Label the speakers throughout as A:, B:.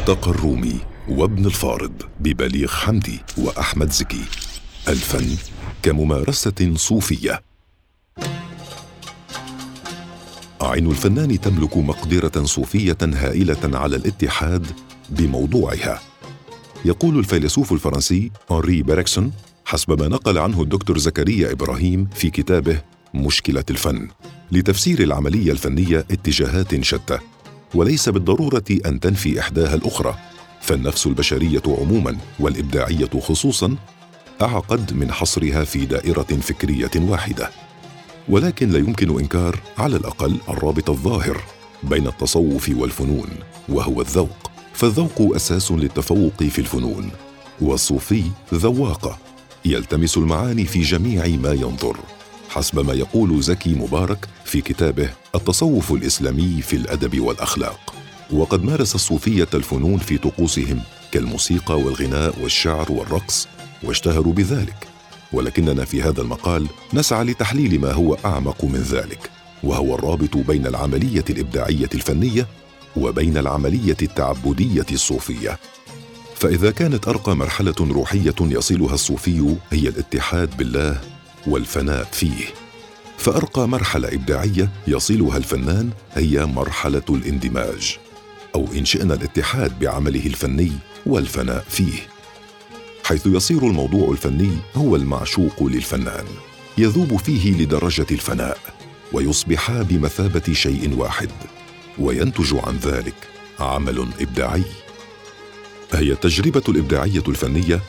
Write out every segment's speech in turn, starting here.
A: ملتقى الرومي وابن الفارض ببليغ حمدي وأحمد زكي. الفن كممارسة صوفية. عين الفنان تملك مقدرة صوفية هائلة على الاتحاد بموضوعها. يقول الفيلسوف الفرنسي هنري بيركسون حسب ما نقل عنه الدكتور زكريا إبراهيم في كتابه مشكلة الفن لتفسير العملية الفنية اتجاهات شتى. وليس بالضرورة أن تنفي إحداها الأخرى فالنفس البشرية عموما والإبداعية خصوصا أعقد من حصرها في دائرة فكرية واحدة. ولكن لا يمكن إنكار على الأقل الرابط الظاهر بين التصوف والفنون وهو الذوق. فالذوق أساس للتفوق في الفنون والصوفي ذواقة يلتمس المعاني في جميع ما ينظر. حسب ما يقول زكي مبارك في كتابه التصوف الإسلامي في الأدب والأخلاق. وقد مارس الصوفية الفنون في طقوسهم كالموسيقى والغناء والشعر والرقص واشتهروا بذلك. ولكننا في هذا المقال نسعى لتحليل ما هو أعمق من ذلك وهو الرابط بين العملية الإبداعية الفنية وبين العملية التعبدية الصوفية. فإذا كانت أرقى مرحلة روحية يصلها الصوفي هي الاتحاد بالله والفناء فيه. فأرقى مرحلة إبداعية يصلها الفنان هي مرحلة الاندماج أو إن شئنا الاتحاد بعمله الفني والفناء فيه. حيث يصير الموضوع الفني هو المعشوق للفنان يذوب فيه لدرجة الفناء ويصبح بمثابة شيء واحد وينتج عن ذلك عمل إبداعي. هي التجربة الإبداعية الفنية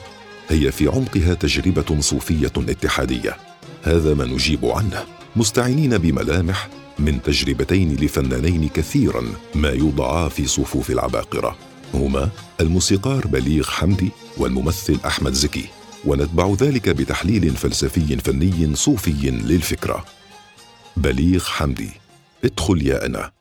A: هي في عمقها تجربة صوفية اتحادية. هذا ما نجيب عنه. مستعينين بملامح من تجربتين لفنانين كثيرا ما يوضعا في صفوف العباقرة. هما الموسيقار بليغ حمدي والممثل أحمد زكي. ونتبع ذلك بتحليل فلسفي فني صوفي للفكرة. بليغ حمدي ادخل يا أنا.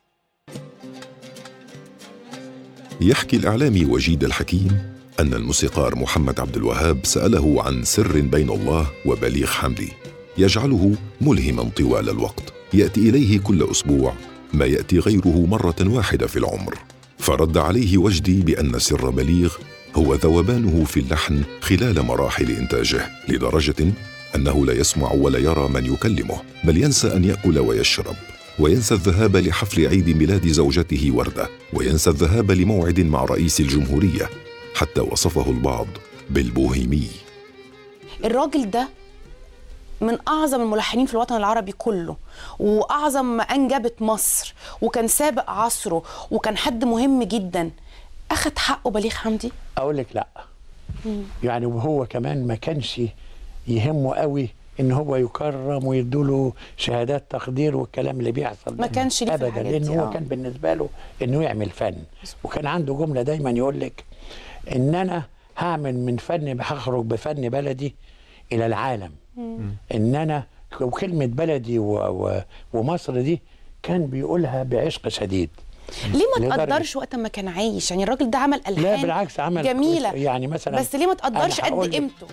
A: يحكي الإعلامي وجيد الحكيم أن الموسيقار محمد عبد الوهاب سأله عن سر بين الله وبليغ حمدي. يجعله ملهما طوال الوقت. يأتي إليه كل أسبوع ما يأتي غيره مرة واحدة في العمر. فرد عليه وجدي بأن سر بليغ هو ذوبانه في اللحن خلال مراحل إنتاجه لدرجة أنه لا يسمع ولا يرى من يكلمه. بل ينسى أن يأكل ويشرب وينسى الذهاب لحفل عيد ميلاد زوجته وردة وينسى الذهاب لموعد مع رئيس الجمهورية. حتى وصفه البعض بالبوهيمي.
B: الراجل ده من أعظم الملحنين في الوطن العربي كله وأعظم ما أنجبت مصر وكان سابق عصره وكان حد مهم جدا. أخد حقه بليغ حمدي؟
C: أقول لك لأ. يعني وهو كمان ما كانش يهمه قوي إن هو يكرم ويدوله شهادات تقدير والكلام اللي بيحصل
B: ما كانش ليه
C: ابدا.
B: لأن
C: هو
B: آه.
C: كان بالنسبة له إنه يعمل فن. وكان عنده جملة دايما يقول لك إن أنا هعمل من فن هخرج بفن بلدي إلى العالم. إن أنا وكلمة بلدي و... و... ومصر دي كان بيقولها بعشق شديد.
B: ليه ما تقدرش وقت ما كان عايش؟ يعني الراجل ده عمل ألحان
C: لا بالعكس عمل
B: جميلة.
C: يعني مثلا
B: بس ليه ما تقدرش قد. قيمته؟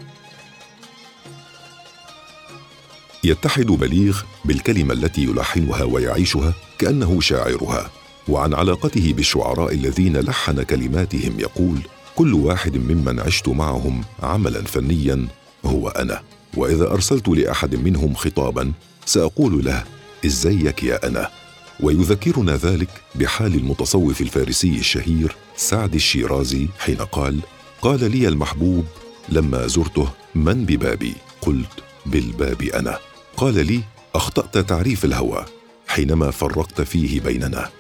A: يتحد بليغ بالكلمة التي يلحنها ويعيشها كأنه شاعرها وعن علاقته بالشعراء الذين لحن كلماتهم يقول كل واحد ممن عشت معهم عملا فنيا هو أنا. وإذا أرسلت لأحد منهم خطابا سأقول له إزيك يا أنا؟ ويذكرنا ذلك بحال المتصوف الفارسي الشهير سعد الشيرازي حين قال قال لي المحبوب لما زرته من ببابي؟ قلت بالباب أنا. قال لي أخطأت تعريف الهوى حينما فرقت فيه بيننا.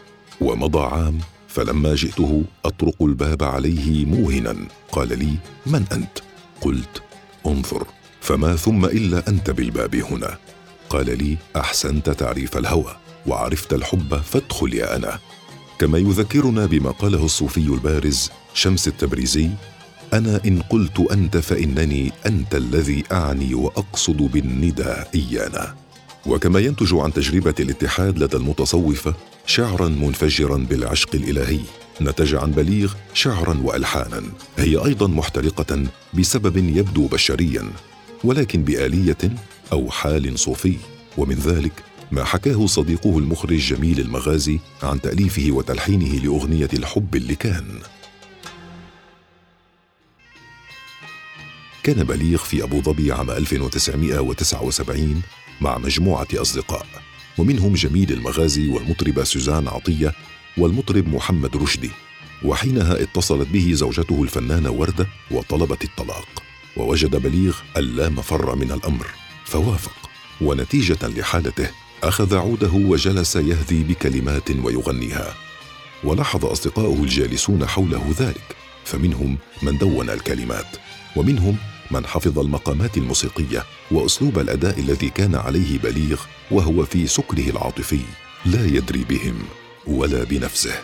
A: ومضى عام فلما جئته أطرق الباب عليه موهنا. قال لي من أنت؟ قلت انظر فما ثم إلا أنت بالباب هنا. قال لي أحسنت تعريف الهوى وعرفت الحب فادخل يا أنا. كما يذكرنا بما قاله الصوفي البارز شمس التبريزي أنا إن قلت أنت فإنني أنت الذي أعني وأقصد بالندى إيانا. وكما ينتج عن تجربة الاتحاد لدى المتصوفة شعرا منفجرا بالعشق الإلهي. نتج عن بليغ شعرا والحانا. هي أيضا محترقة بسبب يبدو بشريا ولكن بآلية أو حال صوفي. ومن ذلك ما حكاه صديقه المخرج جميل المغازي عن تأليفه وتلحينه لأغنية الحب اللي كان كان بليغ في أبو ظبي عام 1979 مع مجموعة أصدقاء. ومنهم جميل المغازي والمطربة سوزان عطية والمطرب محمد رشدي وحينها اتصلت به زوجته الفنانة وردة وطلبت الطلاق ووجد بليغ ألا مفر من الأمر فوافق ونتيجة لحالته أخذ عوده وجلس يهذي بكلمات ويغنيها. ولاحظ أصدقاؤه الجالسون حوله ذلك فمنهم من دون الكلمات ومنهم من حفظ المقامات الموسيقية وأسلوب الأداء الذي كان عليه بليغ وهو في سكره العاطفي لا يدري بهم ولا بنفسه.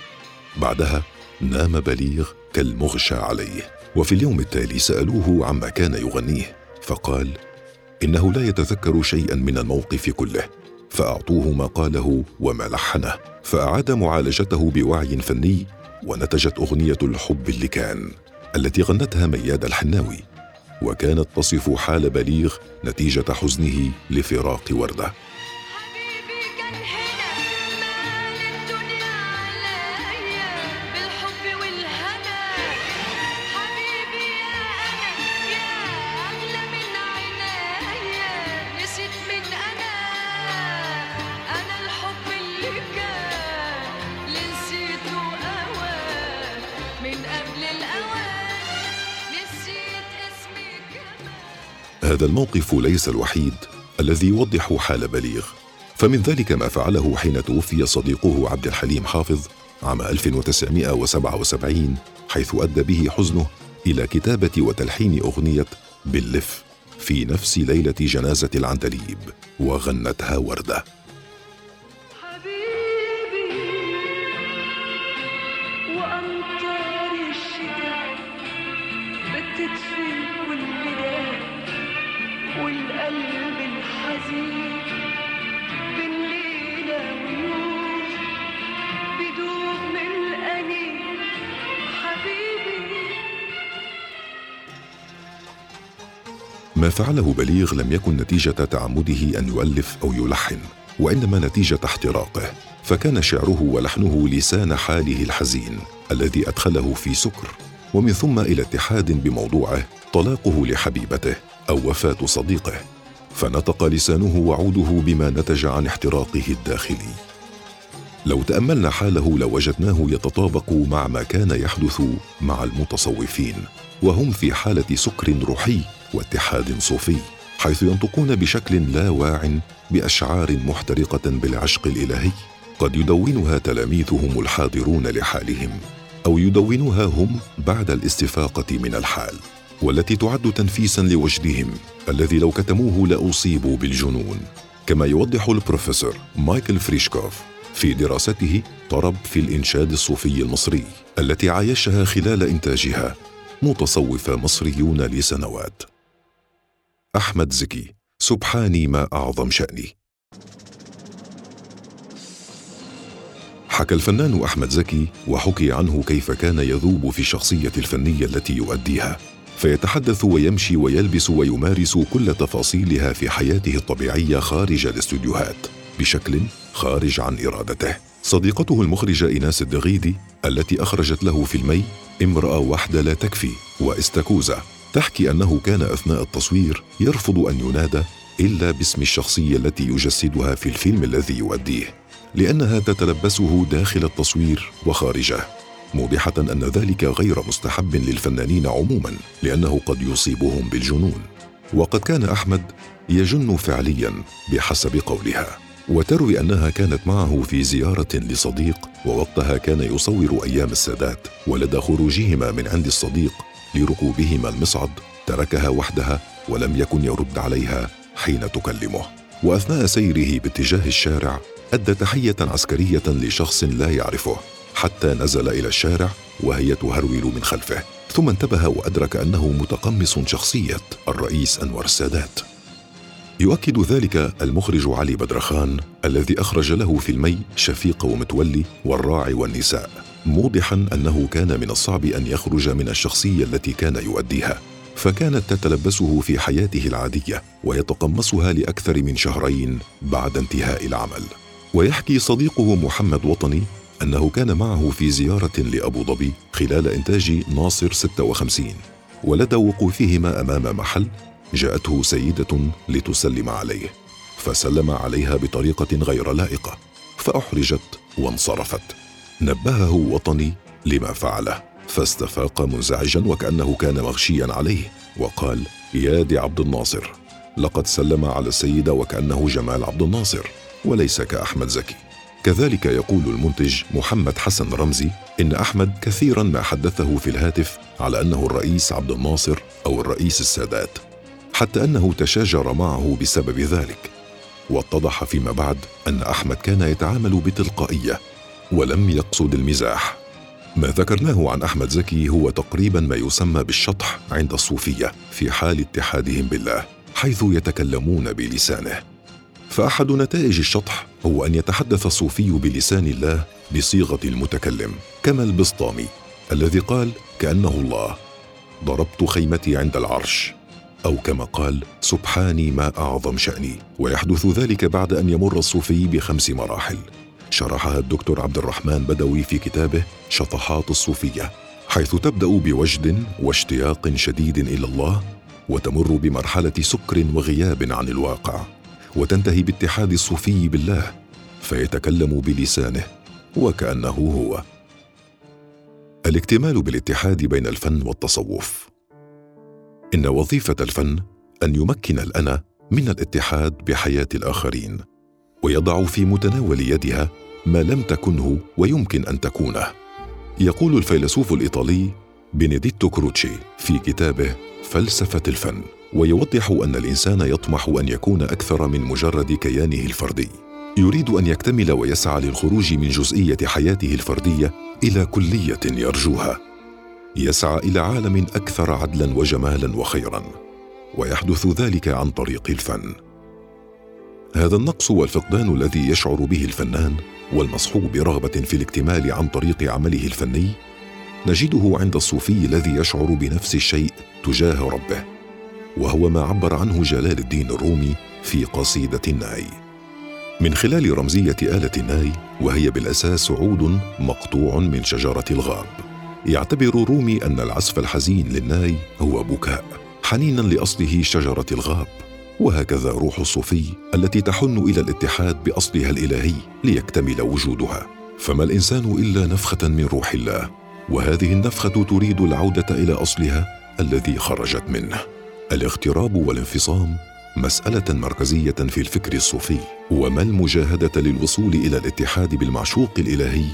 A: بعدها نام بليغ كالمغشى عليه وفي اليوم التالي سألوه عما كان يغنيه فقال إنه لا يتذكر شيئا من الموقف كله. فأعطوه ما قاله وما لحنه فأعاد معالجته بوعي فني ونتجت أغنية الحب اللي كان التي غنتها مياد الحناوي. وكانت تصف حال بليغ نتيجة حزنه لفراق ورده. هذا الموقف ليس الوحيد الذي يوضح حال بليغ. فمن ذلك ما فعله حين توفي صديقه عبد الحليم حافظ عام 1977 حيث أدى به حزنه إلى كتابة وتلحين أغنية باللف في نفس ليلة جنازة العندليب وغنتها وردة.
D: حبيبي وأمطار الشتاء بتدفي والبلاد والقلب الحزين بالليلة ويوم بدوب من الأنين. حبيبي.
A: ما فعله بليغ لم يكن نتيجة تعمده أن يؤلف أو يلحن وإنما نتيجة احتراقه فكان شعره ولحنه لسان حاله الحزين الذي أدخله في سكر ومن ثم إلى اتحاد بموضوعه طلاقه لحبيبته. أو وفاة صديقه فنطق لسانه وعوده بما نتج عن احتراقه الداخلي. لو تأملنا حاله لوجدناه يتطابق مع ما كان يحدث مع المتصوفين وهم في حالة سكر روحي واتحاد صوفي حيث ينطقون بشكل لا واع بأشعار محترقة بالعشق الإلهي. قد يدونها تلاميذهم الحاضرون لحالهم أو يدونها هم بعد الاستفاقة من الحال. والتي تعد تنفيسا لوجدهم الذي لو كتموه لأصيبوا بالجنون. كما يوضح البروفيسور مايكل فريشكوف في دراسته طرب في الإنشاد الصوفي المصري التي عايشها خلال إنتاجها متصوفة مصريون لسنوات. أحمد زكي سبحاني ما أعظم شأني. حكى الفنان أحمد زكي وحكي عنه كيف كان يذوب في الشخصية الفنية التي يؤديها. فيتحدث ويمشي ويلبس ويمارس كل تفاصيلها في حياته الطبيعية خارج الاستوديوهات بشكل خارج عن إرادته. صديقته المخرجه إيناس الدغيدي التي أخرجت له فيلمي امرأة واحدة لا تكفي وإستاكوزا تحكي أنه كان أثناء التصوير يرفض أن ينادى إلا باسم الشخصية التي يجسدها في الفيلم الذي يؤديه لأنها تتلبسه داخل التصوير وخارجه موضحة أن ذلك غير مستحب للفنانين عموما لأنه قد يصيبهم بالجنون. وقد كان أحمد يجن فعليا بحسب قولها. وتروي أنها كانت معه في زيارة لصديق ووقتها كان يصور أيام السادات ولدى خروجهما من عند الصديق لركوبهما المصعد تركها وحدها ولم يكن يرد عليها حين تكلمه. وأثناء سيره باتجاه الشارع ادى تحية عسكرية لشخص لا يعرفه. حتى نزل إلى الشارع وهي تهرول من خلفه ثم انتبه وأدرك أنه متقمص شخصية الرئيس أنور السادات. يؤكد ذلك المخرج علي بدرخان الذي أخرج له فيلمي شفيق ومتولي والراعي والنساء موضحا أنه كان من الصعب أن يخرج من الشخصية التي كان يؤديها فكانت تتلبسه في حياته العادية ويتقمصها لأكثر من شهرين بعد انتهاء العمل. ويحكي صديقه محمد وطني أنه كان معه في زيارة لأبو ظبي خلال إنتاج ناصر 56 ولدى وقوفهما أمام محل جاءته سيدة لتسلم عليه فسلم عليها بطريقة غير لائقة فأحرجت وانصرفت. نبهه وطني لما فعله فاستفاق منزعجا وكأنه كان مغشيا عليه وقال يا دي عبد الناصر لقد سلم على السيدة وكأنه جمال عبد الناصر وليس كأحمد زكي. كذلك يقول المنتج محمد حسن رمزي إن أحمد كثيرا ما حدثه في الهاتف على أنه الرئيس عبد الناصر أو الرئيس السادات حتى أنه تشاجر معه بسبب ذلك. واتضح فيما بعد أن أحمد كان يتعامل بتلقائية ولم يقصد المزاح. ما ذكرناه عن أحمد زكي هو تقريبا ما يسمى بالشطح عند الصوفية في حال اتحادهم بالله حيث يتكلمون بلسانه. فأحد نتائج الشطح هو أن يتحدث الصوفي بلسان الله بصيغة المتكلم كما البسطامي الذي قال كأنه الله ضربت خيمتي عند العرش. أو كما قال سبحاني ما أعظم شأني. ويحدث ذلك بعد أن يمر الصوفي بخمس مراحل. شرحها الدكتور عبد الرحمن بدوي في كتابه شطحات الصوفية حيث تبدأ بوجد واشتياق شديد إلى الله وتمر بمرحلة سكر وغياب عن الواقع. وتنتهي باتحاد الصوفي بالله فيتكلم بلسانه وكأنه هو. الاكتمال بالاتحاد بين الفن والتصوف. إن وظيفة الفن أن يمكن الأنا من الاتحاد بحياة الآخرين ويضع في متناول يدها ما لم تكنه ويمكن أن تكونه. يقول الفيلسوف الإيطالي بنديتو كروتشي في كتابه فلسفة الفن. ويوضح أن الإنسان يطمح أن يكون أكثر من مجرد كيانه الفردي. يريد أن يكتمل ويسعى للخروج من جزئية حياته الفردية إلى كلية يرجوها. يسعى إلى عالم أكثر عدلا وجمالا وخيرا ويحدث ذلك عن طريق الفن. هذا النقص والفقدان الذي يشعر به الفنان والمصحوب برغبة في الاكتمال عن طريق عمله الفني نجده عند الصوفي الذي يشعر بنفس الشيء تجاه ربه. وهو ما عبر عنه جلال الدين الرومي في قصيدة الناي. من خلال رمزية آلة الناي وهي بالأساس عود مقطوع من شجرة الغاب. يعتبر رومي أن العزف الحزين للناي هو بكاء حنينا لأصله شجرة الغاب. وهكذا روح الصوفي التي تحن إلى الاتحاد بأصلها الإلهي ليكتمل وجودها. فما الإنسان إلا نفخة من روح الله وهذه النفخة تريد العودة إلى أصلها الذي خرجت منه. الاغتراب والانفصام مسألة مركزية في الفكر الصوفي. وما المجاهدة للوصول إلى الاتحاد بالمعشوق الإلهي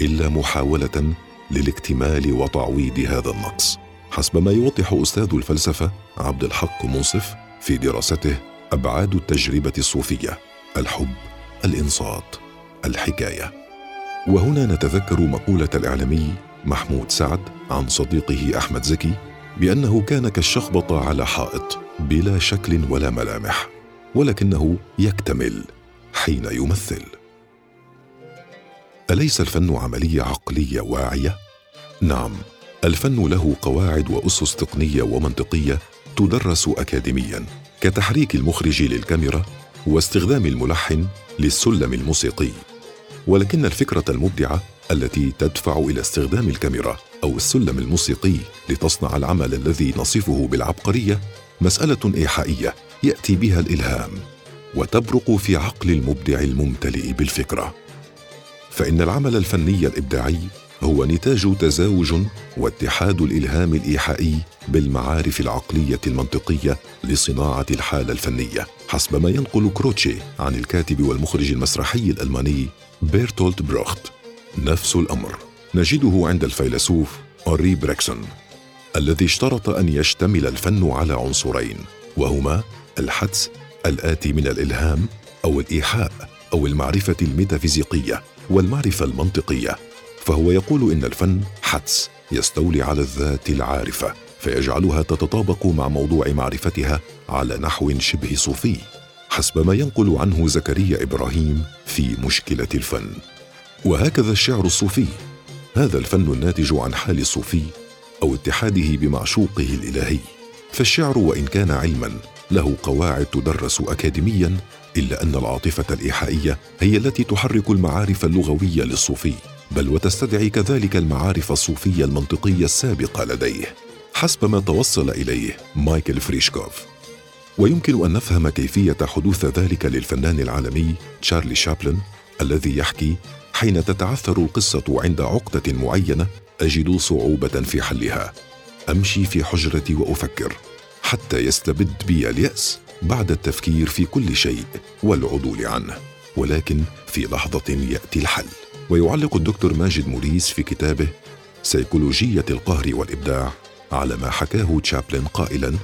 A: إلا محاولة للاكتمال وتعويض هذا النقص؟ حسب ما يوضح أستاذ الفلسفة عبد الحق منصف في دراسته أبعاد التجربة الصوفية الحب الإنصات الحكاية. وهنا نتذكر مقولة الإعلامي محمود سعد عن صديقه أحمد زكي بأنه كان كالشخبطه على حائط بلا شكل ولا ملامح ولكنه يكتمل حين يمثل. أليس الفن عملية عقلية واعية؟ نعم الفن له قواعد وأسس تقنية ومنطقية تدرس اكاديميا كتحريك المخرج للكاميرا واستخدام الملحن للسلم الموسيقي. ولكن الفكرة المبدعة التي تدفع إلى استخدام الكاميرا أو السلم الموسيقي لتصنع العمل الذي نصفه بالعبقرية مسألة إيحائية يأتي بها الإلهام وتبرق في عقل المبدع الممتلئ بالفكرة. فإن العمل الفني الإبداعي هو نتاج تزاوج واتحاد الإلهام الإيحائي بالمعارف العقلية المنطقية لصناعة الحالة الفنية حسب ما ينقل كروتشي عن الكاتب والمخرج المسرحي الألماني بيرتولت بروخت. نفس الأمر. نجده عند الفيلسوف أوري بريكسون الذي اشترط أن يشتمل الفن على عنصرين وهما الحدس الآتي من الإلهام أو الإيحاء أو المعرفة الميتافيزيقية والمعرفة المنطقية فهو يقول إن الفن حدس يستولي على الذات العارفة فيجعلها تتطابق مع موضوع معرفتها على نحو شبه صوفي حسب ما ينقل عنه زكريا إبراهيم في مشكلة الفن. وهكذا الشعر الصوفي. هذا الفن الناتج عن حال الصوفي أو اتحاده بمعشوقه الإلهي. فالشعر وإن كان علما له قواعد تدرس اكاديميا إلا أن العاطفة الإيحائية هي التي تحرك المعارف اللغوية للصوفي بل وتستدعي كذلك المعارف الصوفية المنطقية السابقة لديه. حسب ما توصل إليه مايكل فريشكوف. ويمكن أن نفهم كيفية حدوث ذلك للفنان العالمي تشارلي شابلن الذي يحكي حين تتعثر القصة عند عقدة معينة أجد صعوبة في حلها. أمشي في حجرتي وأفكر حتى يستبد بي اليأس بعد التفكير في كل شيء والعدول عنه. ولكن في لحظة يأتي الحل. ويعلق الدكتور ماجد موريس في كتابه سيكولوجية القهر والإبداع على ما حكاه تشابلن قائلا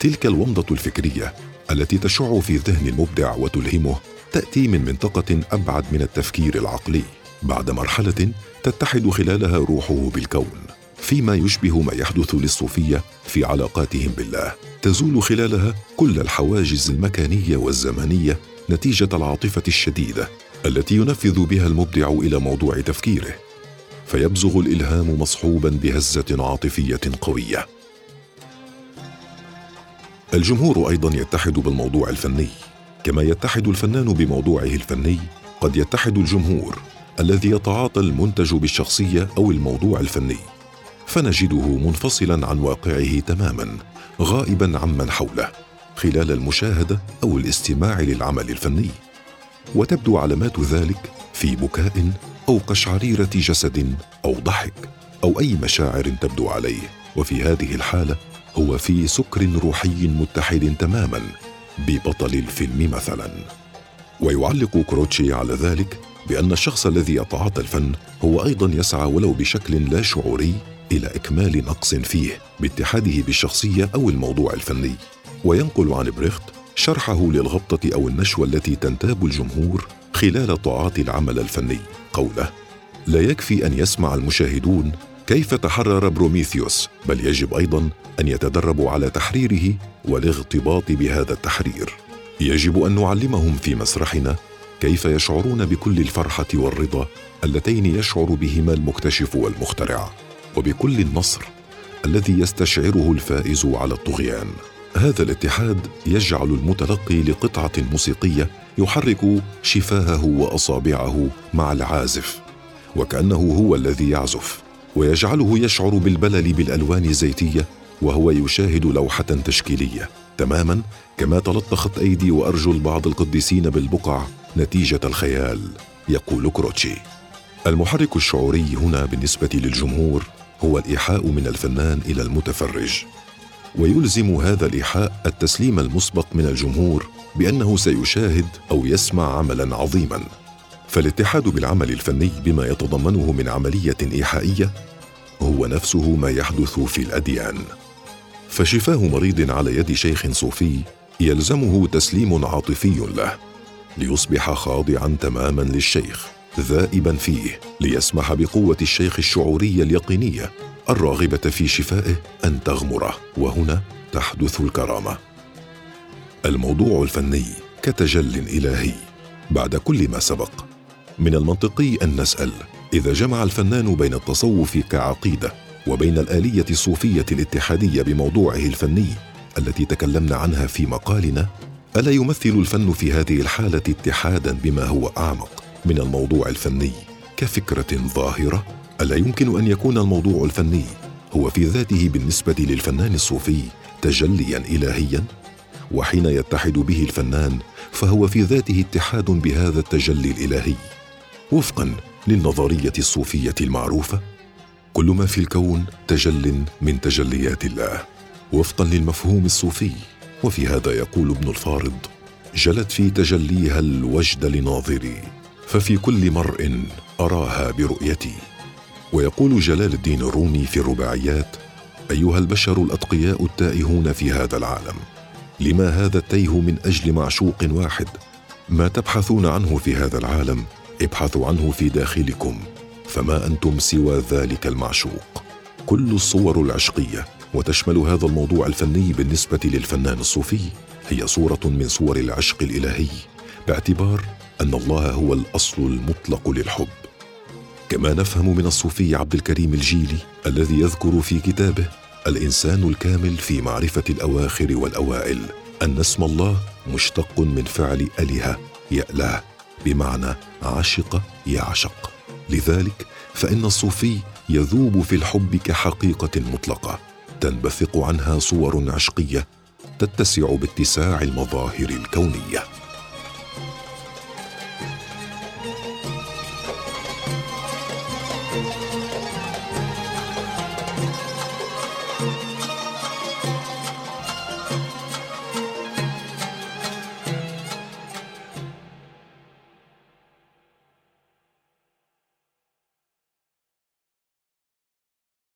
A: تلك الومضة الفكرية التي تشع في ذهن المبدع وتلهمه تأتي من منطقة أبعد من التفكير العقلي بعد مرحلة تتحد خلالها روحه بالكون فيما يشبه ما يحدث للصوفية في علاقاتهم بالله. تزول خلالها كل الحواجز المكانية والزمنية نتيجة العاطفة الشديدة التي ينفذ بها المبدع إلى موضوع تفكيره. فيبزغ الإلهام مصحوبا بهزة عاطفية قوية. الجمهور أيضا يتحد بالموضوع الفني. كما يتحد الفنان بموضوعه الفني قد يتحد الجمهور الذي يتعاطى المنتج بالشخصية أو الموضوع الفني. فنجده منفصلا عن واقعه تماما غائبا عمن حوله خلال المشاهدة أو الاستماع للعمل الفني. وتبدو علامات ذلك في بكاء أو قشعريرة جسد أو ضحك أو أي مشاعر تبدو عليه. وفي هذه الحالة هو في سكر روحي متحد تماما. ببطل الفيلم مثلا. ويعلق كروتشي على ذلك بأن الشخص الذي يتعاطى الفن هو أيضا يسعى ولو بشكل لا شعوري إلى إكمال نقص فيه باتحاده بالشخصية أو الموضوع الفني. وينقل عن بريخت شرحه للغبطة أو النشوة التي تنتاب الجمهور خلال تعاطي العمل الفني. قوله لا يكفي أن يسمع المشاهدون كيف تحرر بروميثيوس؟ بل يجب أيضا أن يتدربوا على تحريره والاغتباط بهذا التحرير. يجب أن نعلمهم في مسرحنا كيف يشعرون بكل الفرحة والرضا اللتين يشعر بهما المكتشف والمخترع وبكل النصر الذي يستشعره الفائز على الطغيان. هذا الاتحاد يجعل المتلقي لقطعة موسيقية يحرك شفاهه وأصابعه مع العازف وكأنه هو الذي يعزف. ويجعله يشعر بالبلل بالألوان الزيتية وهو يشاهد لوحة تشكيلية. تماما كما تلطخت أيدي وارجل بعض القديسين بالبقع نتيجة الخيال يقول كروتشي. المحرك الشعوري هنا بالنسبة للجمهور هو الإيحاء من الفنان إلى المتفرج. ويلزم هذا الإيحاء التسليم المسبق من الجمهور بأنه سيشاهد أو يسمع عملا عظيما. فالاتحاد بالعمل الفني بما يتضمنه من عملية إيحائية هو نفسه ما يحدث في الأديان. فشفاه مريض على يد شيخ صوفي يلزمه تسليم عاطفي له ليصبح خاضعا تماما للشيخ ذائبا فيه ليسمح بقوة الشيخ الشعوريه اليقينيه الراغبة في شفائه أن تغمره وهنا تحدث الكرامة. الموضوع الفني كتجل إلهي بعد كل ما سبق. من المنطقي أن نسأل. إذا جمع الفنان بين التصوف كعقيدة وبين الآلية الصوفية الاتحادية بموضوعه الفني التي تكلمنا عنها في مقالنا ألا يمثل الفن في هذه الحالة اتحادا بما هو أعمق من الموضوع الفني كفكرة ظاهرة؟ ألا يمكن أن يكون الموضوع الفني هو في ذاته بالنسبة للفنان الصوفي تجليا الهيا؟ وحين يتحد به الفنان فهو في ذاته اتحاد بهذا التجلي الإلهي. وفقا للنظرية الصوفية المعروفة كل ما في الكون تجل من تجليات الله. وفقا للمفهوم الصوفي وفي هذا يقول ابن الفارض جلت في تجليها الوجد لناظري ففي كل مرء أراها برؤيتي. ويقول جلال الدين الرومي في الرباعيات أيها البشر الأتقياء التائهون في هذا العالم لما هذا التيه من أجل معشوق واحد؟ ما تبحثون عنه في هذا العالم ابحثوا عنه في داخلكم فما أنتم سوى ذلك المعشوق. كل الصور العشقية وتشمل هذا الموضوع الفني بالنسبة للفنان الصوفي هي صورة من صور العشق الإلهي باعتبار أن الله هو الأصل المطلق للحب. كما نفهم من الصوفي عبد الكريم الجيلي الذي يذكر في كتابه الإنسان الكامل في معرفة الأواخر والأوائل أن اسم الله مشتق من فعل اله يألاه. بمعنى عشق يعشق. لذلك فإن الصوفي يذوب في الحب كحقيقة مطلقة تنبثق عنها صور عشقية تتسع باتساع المظاهر الكونية.